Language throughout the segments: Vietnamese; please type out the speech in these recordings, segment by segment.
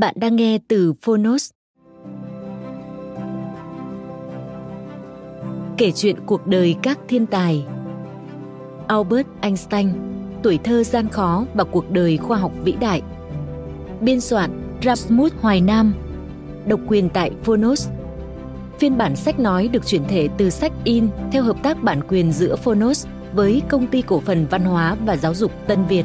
Bạn đang nghe từ Phonos. Kể chuyện cuộc đời các thiên tài Albert Einstein, tuổi thơ gian khó và cuộc đời khoa học vĩ đại Biên soạn Rasmus Hoài Nam Độc quyền tại Phonos Phiên bản sách nói được chuyển thể từ sách in theo hợp tác bản quyền giữa Phonos với Công ty Cổ phần Văn hóa và Giáo dục Tân Việt.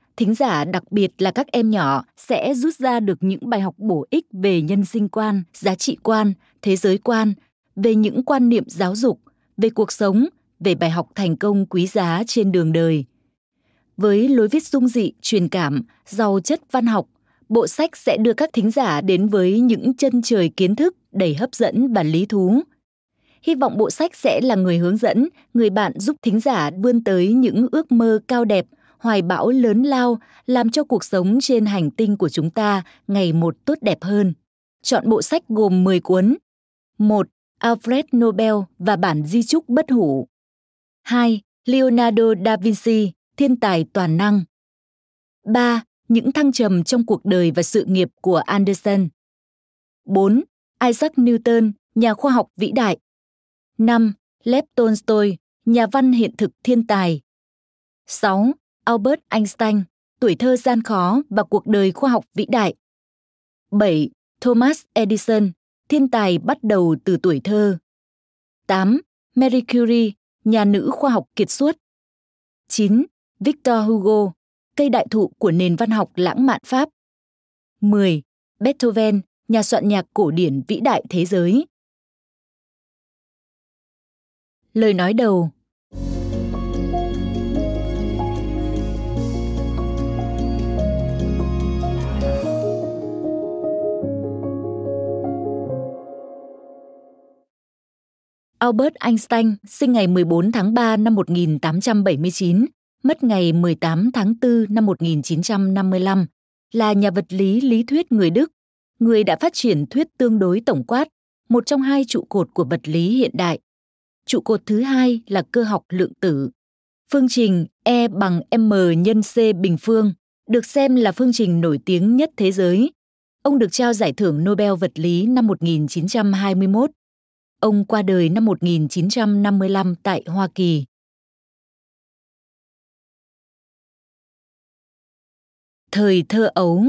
thính giả, đặc biệt là các em nhỏ, sẽ rút ra được những bài học bổ ích về nhân sinh quan, giá trị quan, thế giới quan, về những quan niệm giáo dục, về cuộc sống, về bài học thành công quý giá trên đường đời. Với lối viết dung dị, truyền cảm, giàu chất văn học, bộ sách sẽ đưa các thính giả đến với những chân trời kiến thức đầy hấp dẫn và lý thú. Hy vọng bộ sách sẽ là người hướng dẫn, người bạn giúp thính giả vươn tới những ước mơ cao đẹp hoài bão lớn lao làm cho cuộc sống trên hành tinh của chúng ta ngày một tốt đẹp hơn. Chọn bộ sách gồm 10 cuốn. 1. Alfred Nobel và bản di trúc bất hủ. 2. Leonardo da Vinci, thiên tài toàn năng. 3. Những thăng trầm trong cuộc đời và sự nghiệp của Anderson. 4. Isaac Newton, nhà khoa học vĩ đại. 5. Lev Tolstoy, nhà văn hiện thực thiên tài. 6. Albert Einstein, tuổi thơ gian khó và cuộc đời khoa học vĩ đại. 7. Thomas Edison, thiên tài bắt đầu từ tuổi thơ. 8. Marie Curie, nhà nữ khoa học kiệt xuất. 9. Victor Hugo, cây đại thụ của nền văn học lãng mạn Pháp. 10. Beethoven, nhà soạn nhạc cổ điển vĩ đại thế giới. Lời nói đầu Albert Einstein sinh ngày 14 tháng 3 năm 1879, mất ngày 18 tháng 4 năm 1955, là nhà vật lý lý thuyết người Đức, người đã phát triển thuyết tương đối tổng quát, một trong hai trụ cột của vật lý hiện đại. Trụ cột thứ hai là cơ học lượng tử. Phương trình E bằng M nhân C bình phương được xem là phương trình nổi tiếng nhất thế giới. Ông được trao giải thưởng Nobel vật lý năm 1921. Ông qua đời năm 1955 tại Hoa Kỳ. Thời thơ ấu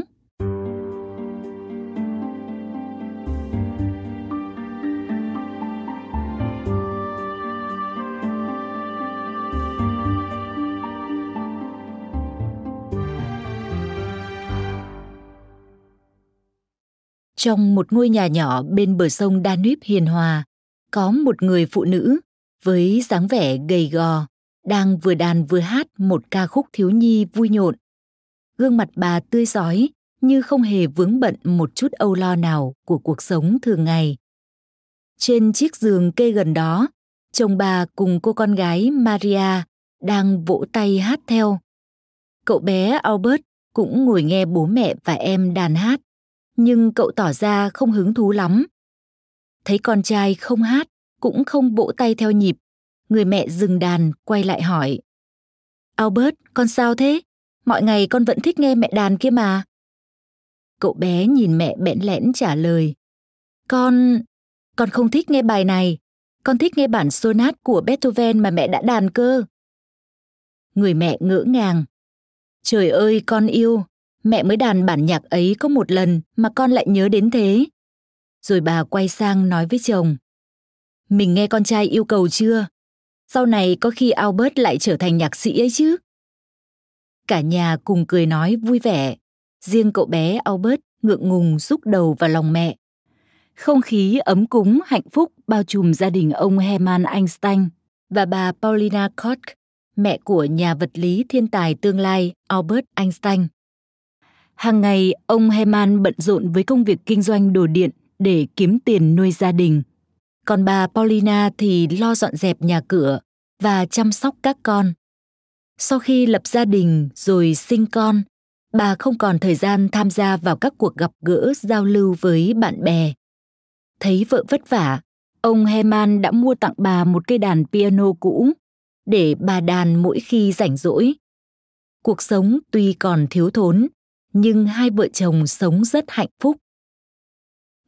Trong một ngôi nhà nhỏ bên bờ sông Danube hiền hòa, có một người phụ nữ với dáng vẻ gầy gò, đang vừa đàn vừa hát một ca khúc thiếu nhi vui nhộn. Gương mặt bà tươi rói như không hề vướng bận một chút âu lo nào của cuộc sống thường ngày. Trên chiếc giường kê gần đó, chồng bà cùng cô con gái Maria đang vỗ tay hát theo. Cậu bé Albert cũng ngồi nghe bố mẹ và em đàn hát nhưng cậu tỏ ra không hứng thú lắm. Thấy con trai không hát, cũng không vỗ tay theo nhịp, người mẹ dừng đàn quay lại hỏi. Albert, con sao thế? Mọi ngày con vẫn thích nghe mẹ đàn kia mà. Cậu bé nhìn mẹ bẽn lẽn trả lời. Con... con không thích nghe bài này. Con thích nghe bản sonat của Beethoven mà mẹ đã đàn cơ. Người mẹ ngỡ ngàng. Trời ơi, con yêu, mẹ mới đàn bản nhạc ấy có một lần mà con lại nhớ đến thế rồi bà quay sang nói với chồng. Mình nghe con trai yêu cầu chưa? Sau này có khi albert lại trở thành nhạc sĩ ấy chứ? Cả nhà cùng cười nói vui vẻ. Riêng cậu bé albert ngượng ngùng rúc đầu vào lòng mẹ. Không khí ấm cúng hạnh phúc bao trùm gia đình ông hermann einstein và bà paulina koch mẹ của nhà vật lý thiên tài tương lai albert einstein. Hàng ngày, ông Herman bận rộn với công việc kinh doanh đồ điện để kiếm tiền nuôi gia đình. Còn bà Paulina thì lo dọn dẹp nhà cửa và chăm sóc các con. Sau khi lập gia đình rồi sinh con, bà không còn thời gian tham gia vào các cuộc gặp gỡ giao lưu với bạn bè. Thấy vợ vất vả, ông Herman đã mua tặng bà một cây đàn piano cũ để bà đàn mỗi khi rảnh rỗi. Cuộc sống tuy còn thiếu thốn, nhưng hai vợ chồng sống rất hạnh phúc.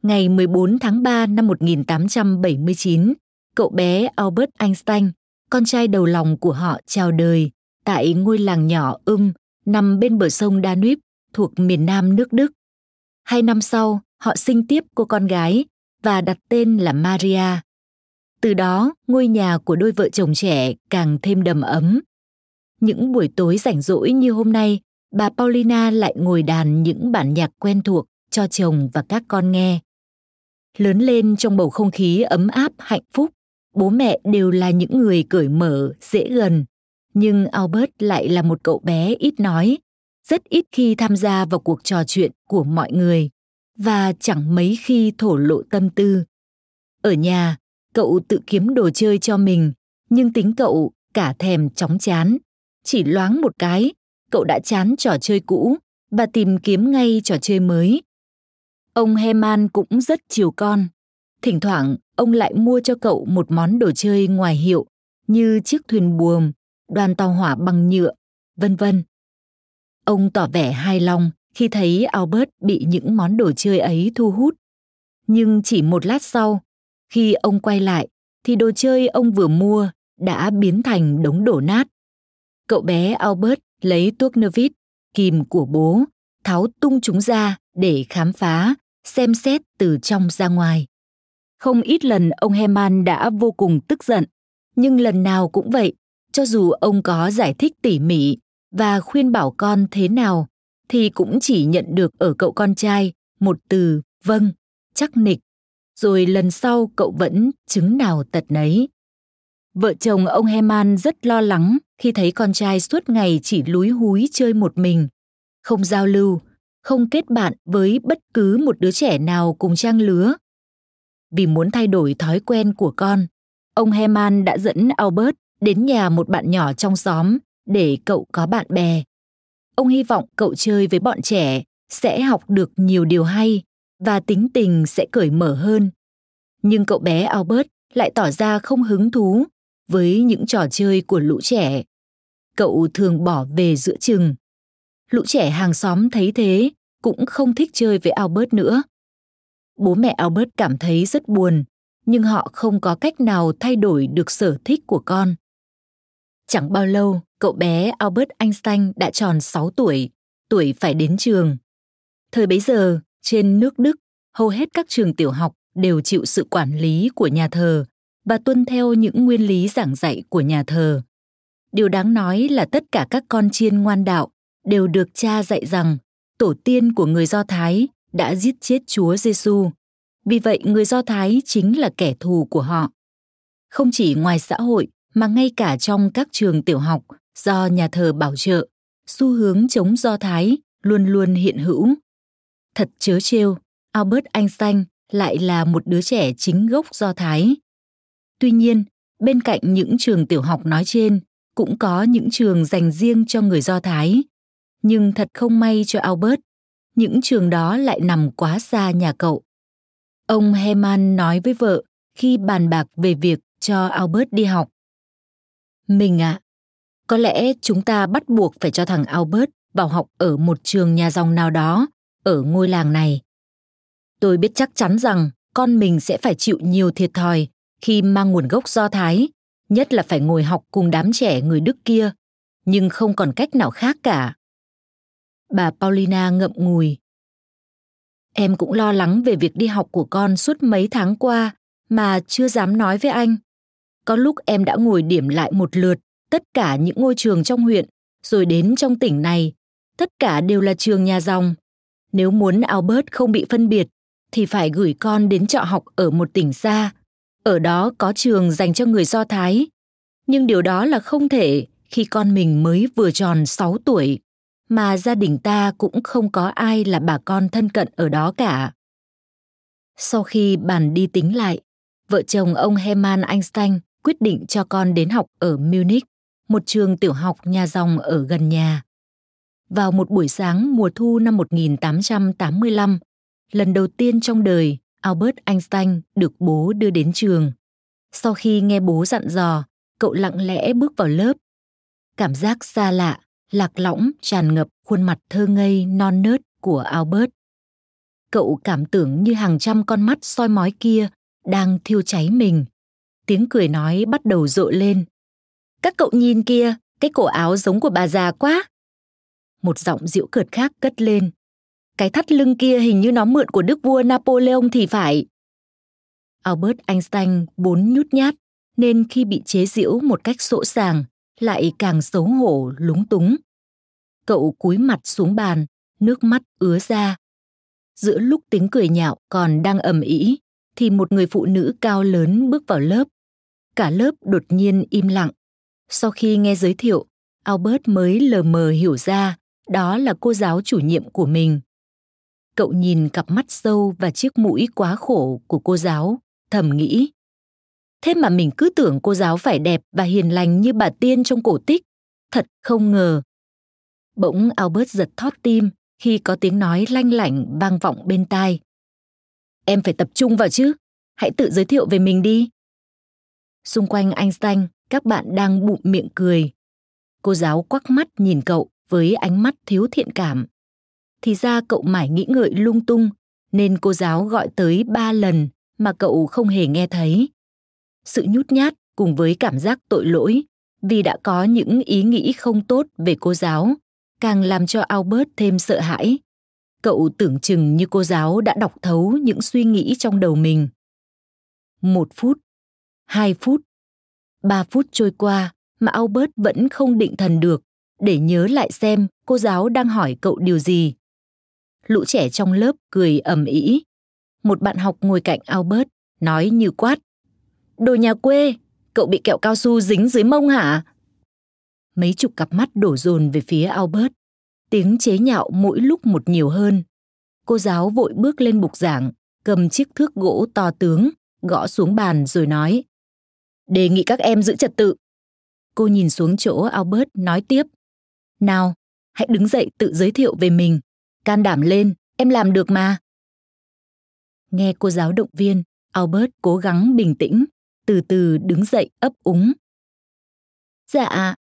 Ngày 14 tháng 3 năm 1879, cậu bé Albert Einstein, con trai đầu lòng của họ chào đời tại ngôi làng nhỏ Um nằm bên bờ sông Danube thuộc miền nam nước Đức. Hai năm sau, họ sinh tiếp cô con gái và đặt tên là Maria. Từ đó, ngôi nhà của đôi vợ chồng trẻ càng thêm đầm ấm. Những buổi tối rảnh rỗi như hôm nay, bà Paulina lại ngồi đàn những bản nhạc quen thuộc cho chồng và các con nghe. Lớn lên trong bầu không khí ấm áp hạnh phúc, bố mẹ đều là những người cởi mở, dễ gần, nhưng Albert lại là một cậu bé ít nói, rất ít khi tham gia vào cuộc trò chuyện của mọi người và chẳng mấy khi thổ lộ tâm tư. Ở nhà, cậu tự kiếm đồ chơi cho mình, nhưng tính cậu cả thèm chóng chán, chỉ loáng một cái cậu đã chán trò chơi cũ và tìm kiếm ngay trò chơi mới. Ông Heman cũng rất chiều con. Thỉnh thoảng, ông lại mua cho cậu một món đồ chơi ngoài hiệu như chiếc thuyền buồm, đoàn tàu hỏa bằng nhựa, vân vân. Ông tỏ vẻ hài lòng khi thấy Albert bị những món đồ chơi ấy thu hút. Nhưng chỉ một lát sau, khi ông quay lại thì đồ chơi ông vừa mua đã biến thành đống đổ nát. Cậu bé Albert lấy tuốc nơ vít, kìm của bố, tháo tung chúng ra để khám phá, xem xét từ trong ra ngoài. Không ít lần ông Heman đã vô cùng tức giận, nhưng lần nào cũng vậy, cho dù ông có giải thích tỉ mỉ và khuyên bảo con thế nào, thì cũng chỉ nhận được ở cậu con trai một từ vâng, chắc nịch, rồi lần sau cậu vẫn chứng nào tật nấy. Vợ chồng ông Heman rất lo lắng khi thấy con trai suốt ngày chỉ lúi húi chơi một mình, không giao lưu, không kết bạn với bất cứ một đứa trẻ nào cùng trang lứa. Vì muốn thay đổi thói quen của con, ông Herman đã dẫn Albert đến nhà một bạn nhỏ trong xóm để cậu có bạn bè. Ông hy vọng cậu chơi với bọn trẻ sẽ học được nhiều điều hay và tính tình sẽ cởi mở hơn. Nhưng cậu bé Albert lại tỏ ra không hứng thú với những trò chơi của lũ trẻ. Cậu thường bỏ về giữa chừng. Lũ trẻ hàng xóm thấy thế cũng không thích chơi với Albert nữa. Bố mẹ Albert cảm thấy rất buồn, nhưng họ không có cách nào thay đổi được sở thích của con. Chẳng bao lâu, cậu bé Albert Einstein đã tròn 6 tuổi, tuổi phải đến trường. Thời bấy giờ, trên nước Đức, hầu hết các trường tiểu học đều chịu sự quản lý của nhà thờ và tuân theo những nguyên lý giảng dạy của nhà thờ. Điều đáng nói là tất cả các con chiên ngoan đạo đều được cha dạy rằng tổ tiên của người Do Thái đã giết chết Chúa Giêsu. Vì vậy người Do Thái chính là kẻ thù của họ. Không chỉ ngoài xã hội mà ngay cả trong các trường tiểu học do nhà thờ bảo trợ, xu hướng chống Do Thái luôn luôn hiện hữu. Thật chớ trêu, Albert Einstein lại là một đứa trẻ chính gốc Do Thái. Tuy nhiên, bên cạnh những trường tiểu học nói trên, cũng có những trường dành riêng cho người Do Thái. Nhưng thật không may cho Albert, những trường đó lại nằm quá xa nhà cậu. Ông Heman nói với vợ khi bàn bạc về việc cho Albert đi học. Mình ạ, à, có lẽ chúng ta bắt buộc phải cho thằng Albert vào học ở một trường nhà dòng nào đó ở ngôi làng này. Tôi biết chắc chắn rằng con mình sẽ phải chịu nhiều thiệt thòi khi mang nguồn gốc Do Thái, nhất là phải ngồi học cùng đám trẻ người Đức kia, nhưng không còn cách nào khác cả. Bà Paulina ngậm ngùi. Em cũng lo lắng về việc đi học của con suốt mấy tháng qua mà chưa dám nói với anh. Có lúc em đã ngồi điểm lại một lượt tất cả những ngôi trường trong huyện, rồi đến trong tỉnh này, tất cả đều là trường nhà dòng. Nếu muốn Albert không bị phân biệt, thì phải gửi con đến trọ học ở một tỉnh xa. Ở đó có trường dành cho người Do Thái. Nhưng điều đó là không thể khi con mình mới vừa tròn 6 tuổi, mà gia đình ta cũng không có ai là bà con thân cận ở đó cả. Sau khi bàn đi tính lại, vợ chồng ông Hermann Einstein quyết định cho con đến học ở Munich, một trường tiểu học nhà dòng ở gần nhà. Vào một buổi sáng mùa thu năm 1885, lần đầu tiên trong đời Albert Einstein được bố đưa đến trường. Sau khi nghe bố dặn dò, cậu lặng lẽ bước vào lớp. Cảm giác xa lạ, lạc lõng tràn ngập khuôn mặt thơ ngây non nớt của Albert. Cậu cảm tưởng như hàng trăm con mắt soi mói kia đang thiêu cháy mình. Tiếng cười nói bắt đầu rộ lên. Các cậu nhìn kia, cái cổ áo giống của bà già quá. Một giọng giễu cợt khác cất lên. Cái thắt lưng kia hình như nó mượn của đức vua Napoleon thì phải. Albert Einstein bốn nhút nhát, nên khi bị chế giễu một cách sỗ sàng, lại càng xấu hổ lúng túng. Cậu cúi mặt xuống bàn, nước mắt ứa ra. Giữa lúc tiếng cười nhạo còn đang ầm ĩ, thì một người phụ nữ cao lớn bước vào lớp. Cả lớp đột nhiên im lặng. Sau khi nghe giới thiệu, Albert mới lờ mờ hiểu ra đó là cô giáo chủ nhiệm của mình. Cậu nhìn cặp mắt sâu và chiếc mũi quá khổ của cô giáo, thầm nghĩ. Thế mà mình cứ tưởng cô giáo phải đẹp và hiền lành như bà tiên trong cổ tích. Thật không ngờ. Bỗng Albert giật thót tim khi có tiếng nói lanh lảnh vang vọng bên tai. Em phải tập trung vào chứ, hãy tự giới thiệu về mình đi. Xung quanh Einstein, các bạn đang bụng miệng cười. Cô giáo quắc mắt nhìn cậu với ánh mắt thiếu thiện cảm thì ra cậu mải nghĩ ngợi lung tung nên cô giáo gọi tới ba lần mà cậu không hề nghe thấy. Sự nhút nhát cùng với cảm giác tội lỗi vì đã có những ý nghĩ không tốt về cô giáo càng làm cho Albert thêm sợ hãi. Cậu tưởng chừng như cô giáo đã đọc thấu những suy nghĩ trong đầu mình. Một phút, hai phút, ba phút trôi qua mà Albert vẫn không định thần được để nhớ lại xem cô giáo đang hỏi cậu điều gì lũ trẻ trong lớp cười ầm ĩ. Một bạn học ngồi cạnh Albert nói như quát. Đồ nhà quê, cậu bị kẹo cao su dính dưới mông hả? Mấy chục cặp mắt đổ dồn về phía Albert. Tiếng chế nhạo mỗi lúc một nhiều hơn. Cô giáo vội bước lên bục giảng, cầm chiếc thước gỗ to tướng, gõ xuống bàn rồi nói. Đề nghị các em giữ trật tự. Cô nhìn xuống chỗ Albert nói tiếp. Nào, hãy đứng dậy tự giới thiệu về mình can đảm lên em làm được mà nghe cô giáo động viên albert cố gắng bình tĩnh từ từ đứng dậy ấp úng dạ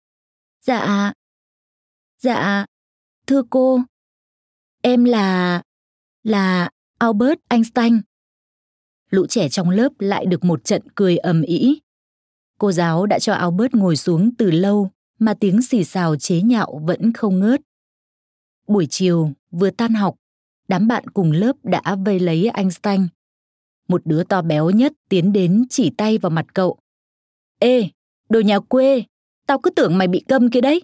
dạ dạ thưa cô Em là... là Albert Einstein. Lũ trẻ trong lớp lại được một trận cười ầm ĩ. Cô giáo đã cho Albert ngồi xuống từ lâu mà tiếng xì xào chế nhạo vẫn không ngớt. Buổi chiều, vừa tan học, đám bạn cùng lớp đã vây lấy Einstein. Một đứa to béo nhất tiến đến chỉ tay vào mặt cậu. Ê, đồ nhà quê, tao cứ tưởng mày bị câm kia đấy.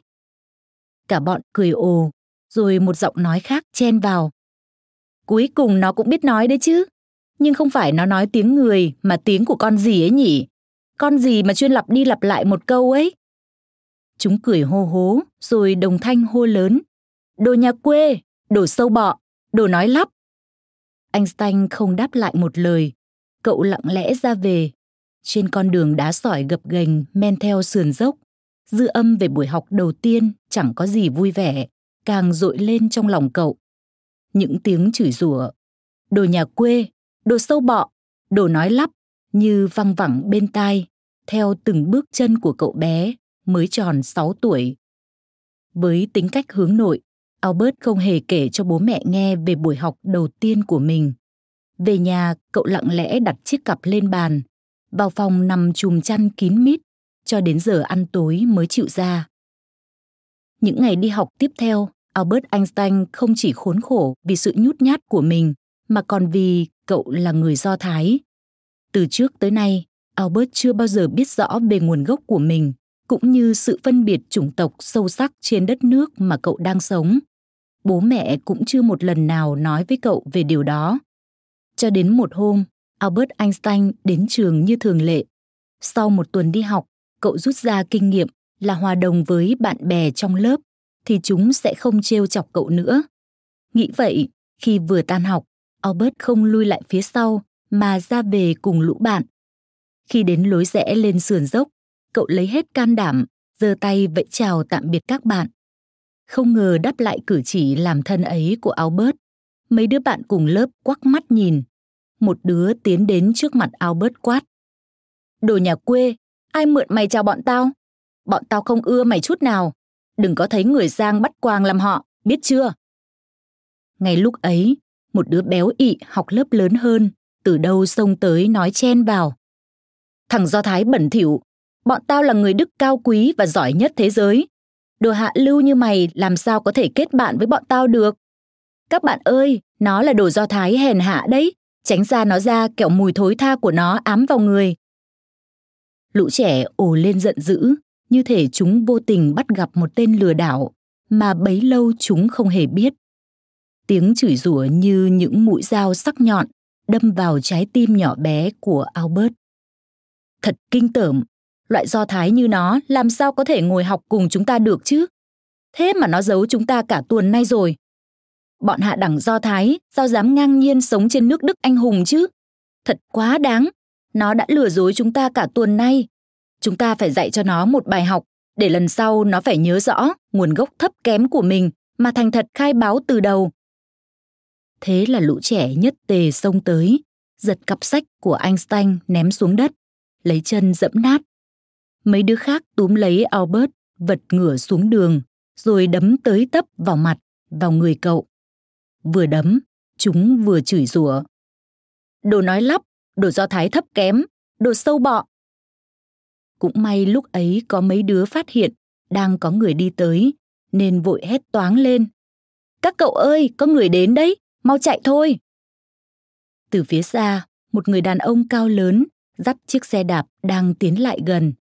Cả bọn cười ồ, rồi một giọng nói khác chen vào. Cuối cùng nó cũng biết nói đấy chứ. Nhưng không phải nó nói tiếng người mà tiếng của con gì ấy nhỉ? Con gì mà chuyên lặp đi lặp lại một câu ấy? Chúng cười hô hố, rồi đồng thanh hô lớn. Đồ nhà quê, đồ sâu bọ, đồ nói lắp. Einstein không đáp lại một lời. Cậu lặng lẽ ra về. Trên con đường đá sỏi gập ghềnh men theo sườn dốc, dư âm về buổi học đầu tiên chẳng có gì vui vẻ, càng dội lên trong lòng cậu. Những tiếng chửi rủa, đồ nhà quê, đồ sâu bọ, đồ nói lắp như văng vẳng bên tai theo từng bước chân của cậu bé mới tròn 6 tuổi. Với tính cách hướng nội, Albert không hề kể cho bố mẹ nghe về buổi học đầu tiên của mình. Về nhà, cậu lặng lẽ đặt chiếc cặp lên bàn, vào phòng nằm chùm chăn kín mít, cho đến giờ ăn tối mới chịu ra. Những ngày đi học tiếp theo, Albert Einstein không chỉ khốn khổ vì sự nhút nhát của mình, mà còn vì cậu là người Do Thái. Từ trước tới nay, Albert chưa bao giờ biết rõ về nguồn gốc của mình, cũng như sự phân biệt chủng tộc sâu sắc trên đất nước mà cậu đang sống. Bố mẹ cũng chưa một lần nào nói với cậu về điều đó. Cho đến một hôm, Albert Einstein đến trường như thường lệ. Sau một tuần đi học, cậu rút ra kinh nghiệm là hòa đồng với bạn bè trong lớp thì chúng sẽ không trêu chọc cậu nữa. Nghĩ vậy, khi vừa tan học, Albert không lui lại phía sau mà ra về cùng lũ bạn. Khi đến lối rẽ lên sườn dốc, cậu lấy hết can đảm, giơ tay vẫy chào tạm biệt các bạn. Không ngờ đáp lại cử chỉ làm thân ấy của Albert. Mấy đứa bạn cùng lớp quắc mắt nhìn. Một đứa tiến đến trước mặt Albert quát. Đồ nhà quê, ai mượn mày chào bọn tao? Bọn tao không ưa mày chút nào. Đừng có thấy người giang bắt quàng làm họ, biết chưa? Ngay lúc ấy, một đứa béo ị học lớp lớn hơn, từ đâu xông tới nói chen vào. Thằng Do Thái bẩn thỉu, bọn tao là người đức cao quý và giỏi nhất thế giới. Đồ hạ lưu như mày làm sao có thể kết bạn với bọn tao được? Các bạn ơi, nó là đồ Do Thái hèn hạ đấy, tránh xa nó ra kẻo mùi thối tha của nó ám vào người. Lũ trẻ ồ lên giận dữ, như thể chúng vô tình bắt gặp một tên lừa đảo mà bấy lâu chúng không hề biết. Tiếng chửi rủa như những mũi dao sắc nhọn đâm vào trái tim nhỏ bé của Albert. Thật kinh tởm, loại do thái như nó làm sao có thể ngồi học cùng chúng ta được chứ? Thế mà nó giấu chúng ta cả tuần nay rồi. Bọn hạ đẳng do thái sao dám ngang nhiên sống trên nước Đức anh hùng chứ? Thật quá đáng, nó đã lừa dối chúng ta cả tuần nay. Chúng ta phải dạy cho nó một bài học để lần sau nó phải nhớ rõ nguồn gốc thấp kém của mình mà thành thật khai báo từ đầu. Thế là lũ trẻ nhất tề xông tới, giật cặp sách của Einstein ném xuống đất, lấy chân dẫm nát. Mấy đứa khác túm lấy Albert, vật ngửa xuống đường, rồi đấm tới tấp vào mặt, vào người cậu. Vừa đấm, chúng vừa chửi rủa. Đồ nói lắp, đồ do thái thấp kém, đồ sâu bọ. Cũng may lúc ấy có mấy đứa phát hiện đang có người đi tới, nên vội hét toáng lên. Các cậu ơi, có người đến đấy, mau chạy thôi. Từ phía xa, một người đàn ông cao lớn dắt chiếc xe đạp đang tiến lại gần.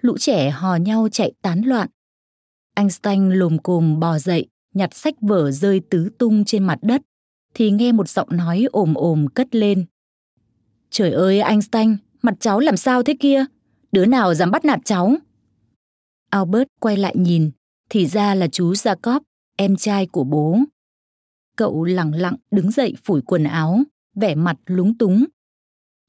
Lũ trẻ hò nhau chạy tán loạn. Einstein lồm cồm bò dậy, nhặt sách vở rơi tứ tung trên mặt đất, thì nghe một giọng nói ồm ồm cất lên. Trời ơi Einstein, mặt cháu làm sao thế kia? Đứa nào dám bắt nạt cháu? Albert quay lại nhìn, thì ra là chú Jacob, em trai của bố. Cậu lặng lặng đứng dậy phủi quần áo, vẻ mặt lúng túng.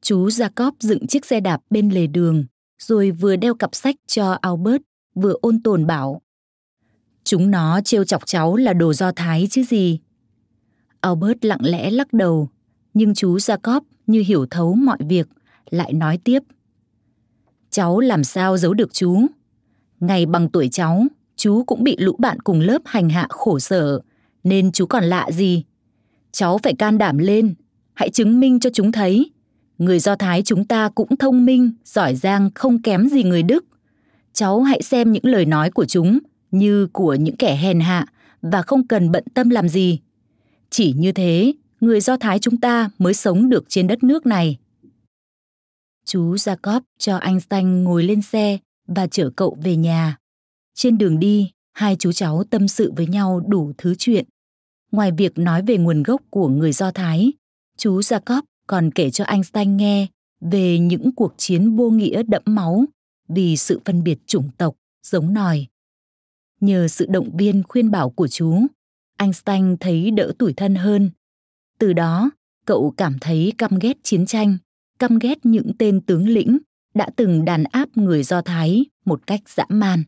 Chú Jacob dựng chiếc xe đạp bên lề đường, rồi vừa đeo cặp sách cho Albert, vừa ôn tồn bảo. Chúng nó trêu chọc cháu là đồ do thái chứ gì. Albert lặng lẽ lắc đầu, nhưng chú Jacob như hiểu thấu mọi việc, lại nói tiếp. Cháu làm sao giấu được chú? Ngày bằng tuổi cháu, chú cũng bị lũ bạn cùng lớp hành hạ khổ sở, nên chú còn lạ gì. Cháu phải can đảm lên, hãy chứng minh cho chúng thấy. Người Do Thái chúng ta cũng thông minh, giỏi giang không kém gì người Đức. Cháu hãy xem những lời nói của chúng như của những kẻ hèn hạ và không cần bận tâm làm gì. Chỉ như thế, người Do Thái chúng ta mới sống được trên đất nước này. Chú Jacob cho anh Stanh ngồi lên xe và chở cậu về nhà. Trên đường đi, hai chú cháu tâm sự với nhau đủ thứ chuyện. Ngoài việc nói về nguồn gốc của người Do Thái, chú Jacob còn kể cho anh Stanh nghe về những cuộc chiến vô nghĩa đẫm máu vì sự phân biệt chủng tộc, giống nòi. Nhờ sự động viên khuyên bảo của chú, Einstein thấy đỡ tủi thân hơn. Từ đó, cậu cảm thấy căm ghét chiến tranh, căm ghét những tên tướng lĩnh đã từng đàn áp người Do Thái một cách dã man.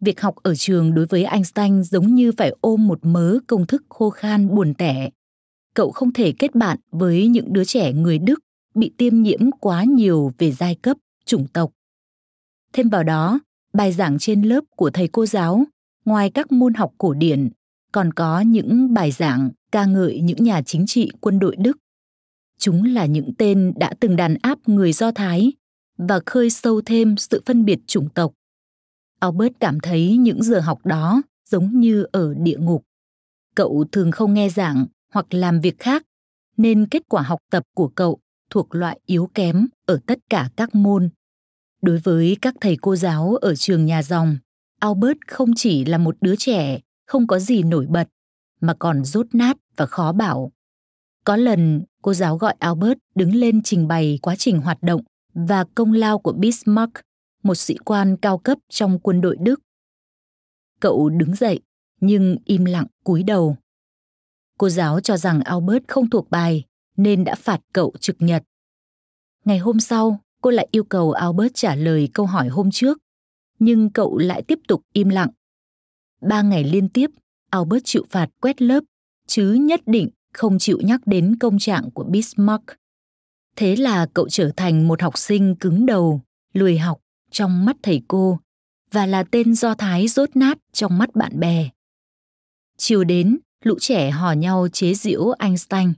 Việc học ở trường đối với Einstein giống như phải ôm một mớ công thức khô khan buồn tẻ. Cậu không thể kết bạn với những đứa trẻ người Đức bị tiêm nhiễm quá nhiều về giai cấp, chủng tộc. Thêm vào đó, bài giảng trên lớp của thầy cô giáo, ngoài các môn học cổ điển, còn có những bài giảng ca ngợi những nhà chính trị quân đội Đức. Chúng là những tên đã từng đàn áp người Do Thái và khơi sâu thêm sự phân biệt chủng tộc. Albert cảm thấy những giờ học đó giống như ở địa ngục. Cậu thường không nghe giảng hoặc làm việc khác, nên kết quả học tập của cậu thuộc loại yếu kém ở tất cả các môn. Đối với các thầy cô giáo ở trường nhà dòng, Albert không chỉ là một đứa trẻ không có gì nổi bật, mà còn rốt nát và khó bảo. Có lần, cô giáo gọi Albert đứng lên trình bày quá trình hoạt động và công lao của Bismarck, một sĩ quan cao cấp trong quân đội Đức. Cậu đứng dậy, nhưng im lặng cúi đầu. Cô giáo cho rằng Albert không thuộc bài nên đã phạt cậu trực nhật. Ngày hôm sau, cô lại yêu cầu Albert trả lời câu hỏi hôm trước, nhưng cậu lại tiếp tục im lặng. Ba ngày liên tiếp, Albert chịu phạt quét lớp, chứ nhất định không chịu nhắc đến công trạng của Bismarck. Thế là cậu trở thành một học sinh cứng đầu, lười học trong mắt thầy cô và là tên Do Thái rốt nát trong mắt bạn bè. Chiều đến, lũ trẻ hò nhau chế giễu Einstein.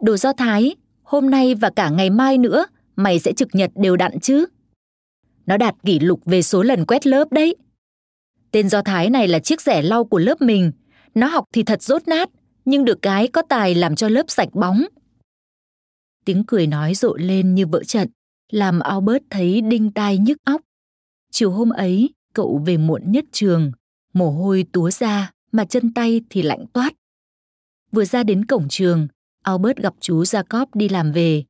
Đồ Do Thái, hôm nay và cả ngày mai nữa, mày sẽ trực nhật đều đặn chứ? Nó đạt kỷ lục về số lần quét lớp đấy. Tên Do Thái này là chiếc rẻ lau của lớp mình. Nó học thì thật rốt nát, nhưng được cái có tài làm cho lớp sạch bóng. Tiếng cười nói rộ lên như vỡ trận, làm Albert thấy đinh tai nhức óc. Chiều hôm ấy, cậu về muộn nhất trường, mồ hôi túa ra mà chân tay thì lạnh toát. Vừa ra đến cổng trường, Albert gặp chú Jacob đi làm về.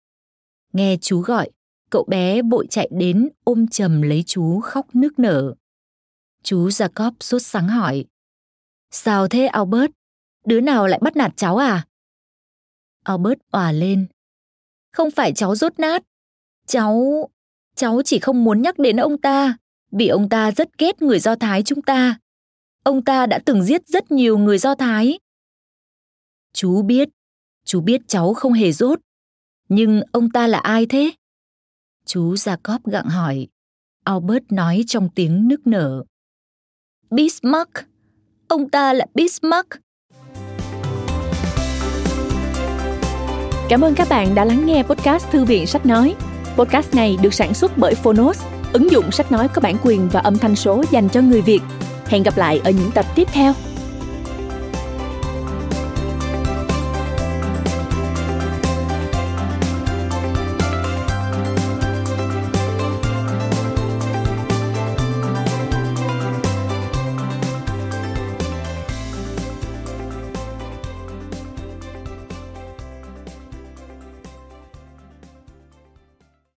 Nghe chú gọi, cậu bé bội chạy đến ôm chầm lấy chú khóc nức nở. Chú Jacob sốt sáng hỏi. Sao thế Albert? Đứa nào lại bắt nạt cháu à? Albert òa lên. Không phải cháu rốt nát. Cháu... Cháu chỉ không muốn nhắc đến ông ta, vì ông ta rất ghét người Do Thái chúng ta. Ông ta đã từng giết rất nhiều người Do Thái. Chú biết, chú biết cháu không hề rốt. Nhưng ông ta là ai thế? Chú Jacob gặng hỏi. Albert nói trong tiếng nức nở. Bismarck. Ông ta là Bismarck. Cảm ơn các bạn đã lắng nghe podcast Thư viện Sách Nói. Podcast này được sản xuất bởi Phonos, ứng dụng sách nói có bản quyền và âm thanh số dành cho người Việt. Hẹn gặp lại ở những tập tiếp theo.